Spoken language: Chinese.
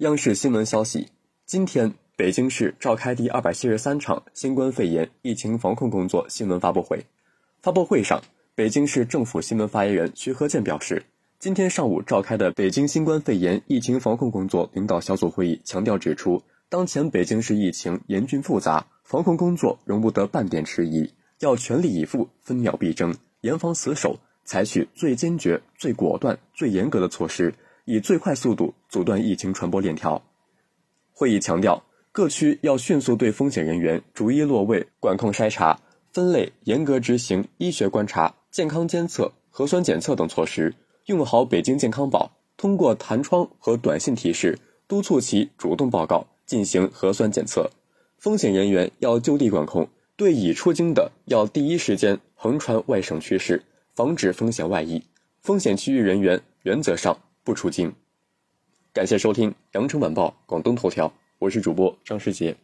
央视新闻消息，今天北京市召开第二百七十三场新冠肺炎疫情防控工作新闻发布会。发布会上，北京市政府新闻发言人徐和建表示，今天上午召开的北京新冠肺炎疫情防控工作领导小组会议强调指出，当前北京市疫情严峻复杂，防控工作容不得半点迟疑，要全力以赴、分秒必争、严防死守，采取最坚决、最果断、最严格的措施。以最快速度阻断疫情传播链条。会议强调，各区要迅速对风险人员逐一落位管控筛查、分类，严格执行医学观察、健康监测、核酸检测等措施，用好北京健康宝，通过弹窗和短信提示督促其主动报告进行核酸检测。风险人员要就地管控，对已出京的要第一时间横传外省趋势，防止风险外溢。风险区域人员原则上。不出京。感谢收听《羊城晚报·广东头条》，我是主播张世杰。